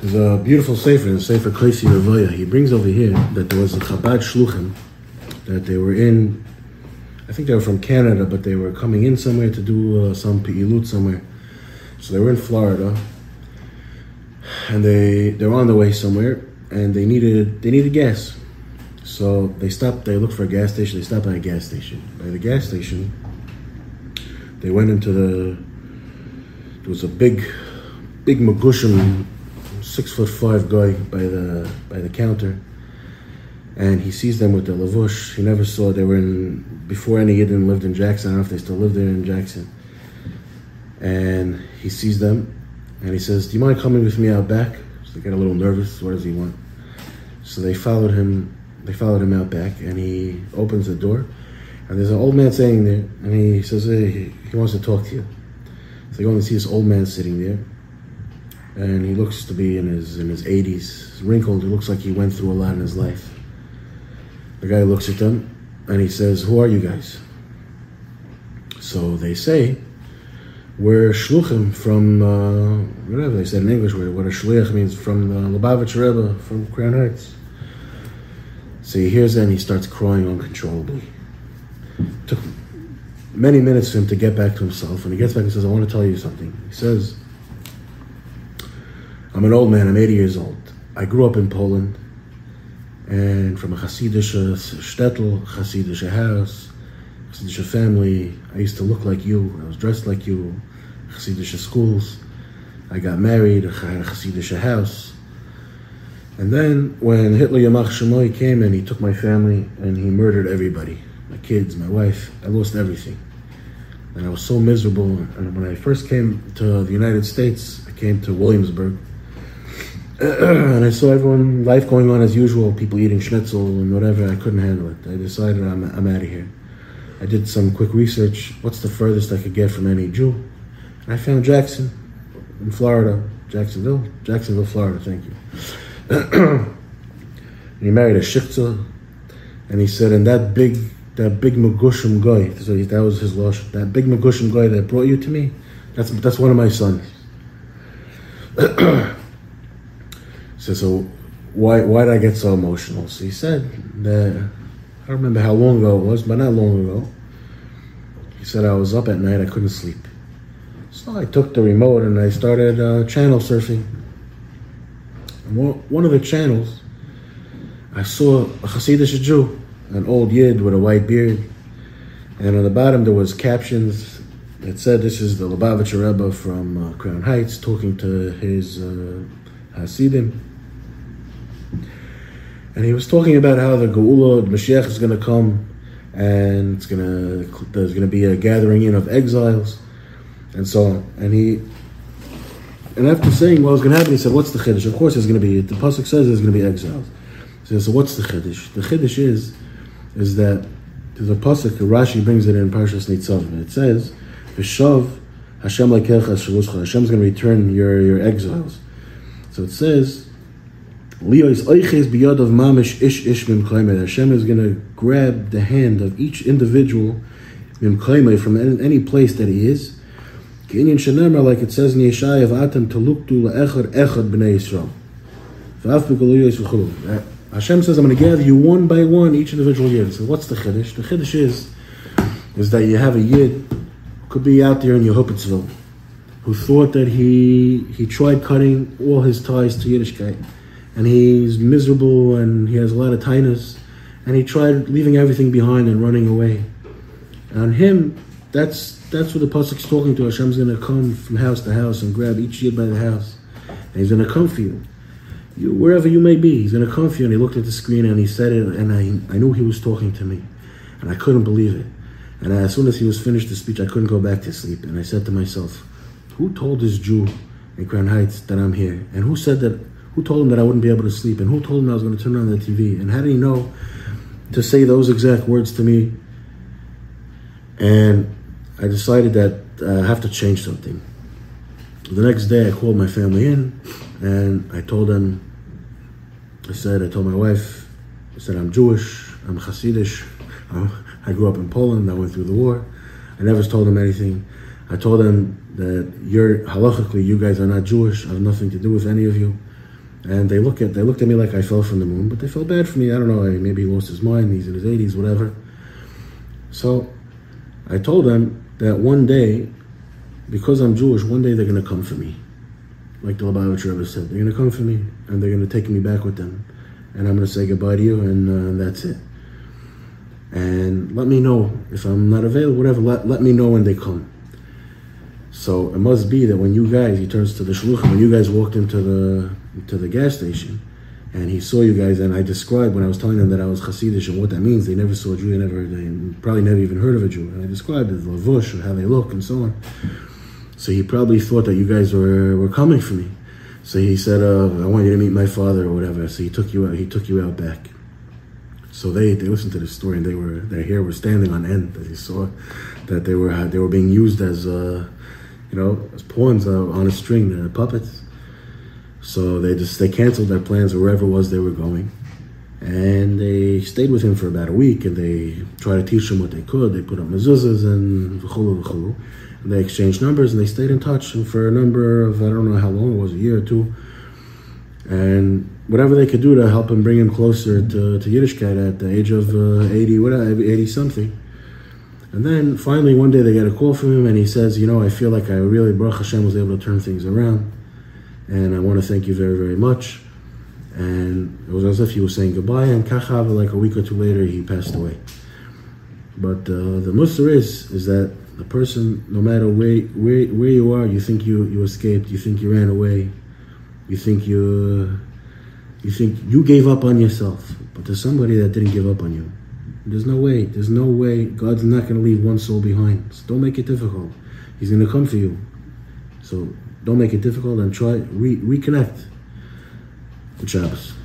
There's a beautiful sefer, the sefer Koisi Ravoya. He brings over here that there was a Chabad Shluchim that they were in. I think they were from Canada, but they were coming in somewhere to do uh, some pi'ilut somewhere. So they were in Florida, and they they were on the way somewhere, and they needed they needed gas. So they stopped. They looked for a gas station. They stopped by a gas station. By the gas station, they went into the. There was a big, big Magushim, six foot five guy by the by the counter, and he sees them with the lavush. He never saw they were in before any Yidden lived in Jackson. I don't know if they still live there in Jackson. And he sees them, and he says, "Do you mind coming with me out back?" So they get a little nervous. What does he want? So they followed him. They followed him out back, and he opens the door, and there's an old man sitting there, and he says, "Hey, he, he wants to talk to you." So they go and see this old man sitting there, and he looks to be in his in his 80s, He's wrinkled. He looks like he went through a lot in his life. The guy looks at them, and he says, "Who are you guys?" So they say, "We're shluchim from uh, whatever they said in English. What a shliach means from the Lubavitch Rebbe from Crown Heights." So he hears that and he starts crying uncontrollably. Took many minutes for him to get back to himself, and he gets back and says, "I want to tell you something." He says, "I'm an old man. I'm 80 years old. I grew up in Poland." and from a Hasidic shtetl, Hasidic house, Hasidic family. I used to look like you. I was dressed like you. Hasidic schools. I got married. I had a Hasidic house. And then when Hitler Yamach Shemoy came and he took my family and he murdered everybody, my kids, my wife, I lost everything. And I was so miserable. And when I first came to the United States, I came to Williamsburg and I saw everyone, life going on as usual, people eating schnitzel and whatever. I couldn't handle it. I decided I'm, I'm out of here. I did some quick research. What's the furthest I could get from any Jew? And I found Jackson in Florida, Jacksonville, Jacksonville, Florida. Thank you. and he married a shikta, and he said, and that big, that big Magushim guy, so that was his losh, that big Magushim guy that brought you to me, that's that's one of my sons. So, so why why did I get so emotional? So he said that I don't remember how long ago it was, but not long ago. He said I was up at night, I couldn't sleep. So I took the remote and I started uh, channel surfing. One of the channels, I saw a Hasidic Jew, an old Yid with a white beard, and on the bottom there was captions that said, "This is the Lubavitcher Rebbe from uh, Crown Heights talking to his uh, Hasidim." And he was talking about how the Geula, the Mashiach is going to come, and it's going to there's going to be a gathering in of exiles, and so on. And he, and after saying what was going to happen, he said, "What's the chiddush? Of course, there's going to be. The pasuk says there's going to be exiles." So, so what's the chiddush? The chiddush is, is that the pasuk Rashi brings it in Parshas Nitzavim. It says, "V'shav Hashem lekecha shaluscha." Hashem's going to return your your exiles. So it says Is of mamish ish ish. Hashem is going to grab the hand of each individual from any place that he is. Kinyan like it says in Yeshaya, v'atem taluktu la'echad echad b'nei Yisrael. Hashem says, I'm going to gather you one by one, each individual yid. So what's the chiddush? The chiddush is, is that you have a yid, could be out there in Yehupitzville, who thought that he he tried cutting all his ties to Yiddishkeit and he's miserable and he has a lot of tightness and he tried leaving everything behind and running away. And him, that's that's what the pasuk's talking to. Hashem's going to come from house to house and grab each yid by the house, and he's going to come for you. you. Wherever you may be, he's going to come for you. And he looked at the screen and he said it, and I, I knew he was talking to me, and I couldn't believe it. And as soon as he was finished the speech, I couldn't go back to sleep. And I said to myself, who told this Jew in Crown Heights that I'm here? And who said that who told him that I wouldn't be able to sleep? And who told him I was going to turn on the TV? And how did he know to say those exact words to me? And I decided that uh, I have to change something. The next day, I called my family in and I told them, I said, I told my wife, I said, I'm Jewish, I'm Hasidic, I grew up in Poland, I went through the war. I never told them anything. I told them that you're halachically, you guys are not Jewish, I have nothing to do with any of you. And they look at they looked at me like I fell from the moon, but they felt bad for me. I don't know. I, Maybe he lost his mind. He's in his 80s, whatever. So I told them that one day, because I'm Jewish, one day they're going to come for me. Like the Lubavitch Rebbe said, they're going to come for me and they're going to take me back with them. And I'm going to say goodbye to you, and uh, that's it. And let me know if I'm not available, whatever. Let, let me know when they come. So it must be that when you guys, he turns to the shluchim, when you guys walked into the to the gas station, and he saw you guys, and I described when I was telling them that I was Hasidish and what that means. They never saw a Jew, they never, they probably never even heard of a Jew. And I described the lavush, and how they look, and so on. So he probably thought that you guys were, were coming for me. So he said, uh, "I want you to meet my father or whatever." So he took you out. He took you out back. So they they listened to the story and they were their hair was standing on end as he saw that they were they were being used as uh, you know as pawns uh, on a string, uh, puppets. So they just they canceled their plans wherever it was they were going, and they stayed with him for about a week and they tried to teach him what they could. They put up mezuzahs and v'chulu v'chulu. And they exchanged numbers and they stayed in touch for a number of I don't know how long it was, a year or two. And whatever they could do to help him bring him closer to, to Yiddishkeit at the age of uh, 80, whatever, 80 something. And then finally one day they get a call from him and he says, you know, I feel like I really, Baruch Hashem was able to turn things around. And I want to thank you very, very much. And it was as if he was saying goodbye. And Kachav, like a week or two later, he passed away. But uh, the muster is, is that the person, no matter where, where, where you are, you think you, you escaped, you think you ran away, you think you, you think you gave up on yourself. But there's somebody that didn't give up on you. There's no way. There's no way. God's not going to leave one soul behind. So don't make it difficult. He's going to come for you. So don't make it difficult and try re- reconnect with Shabbos.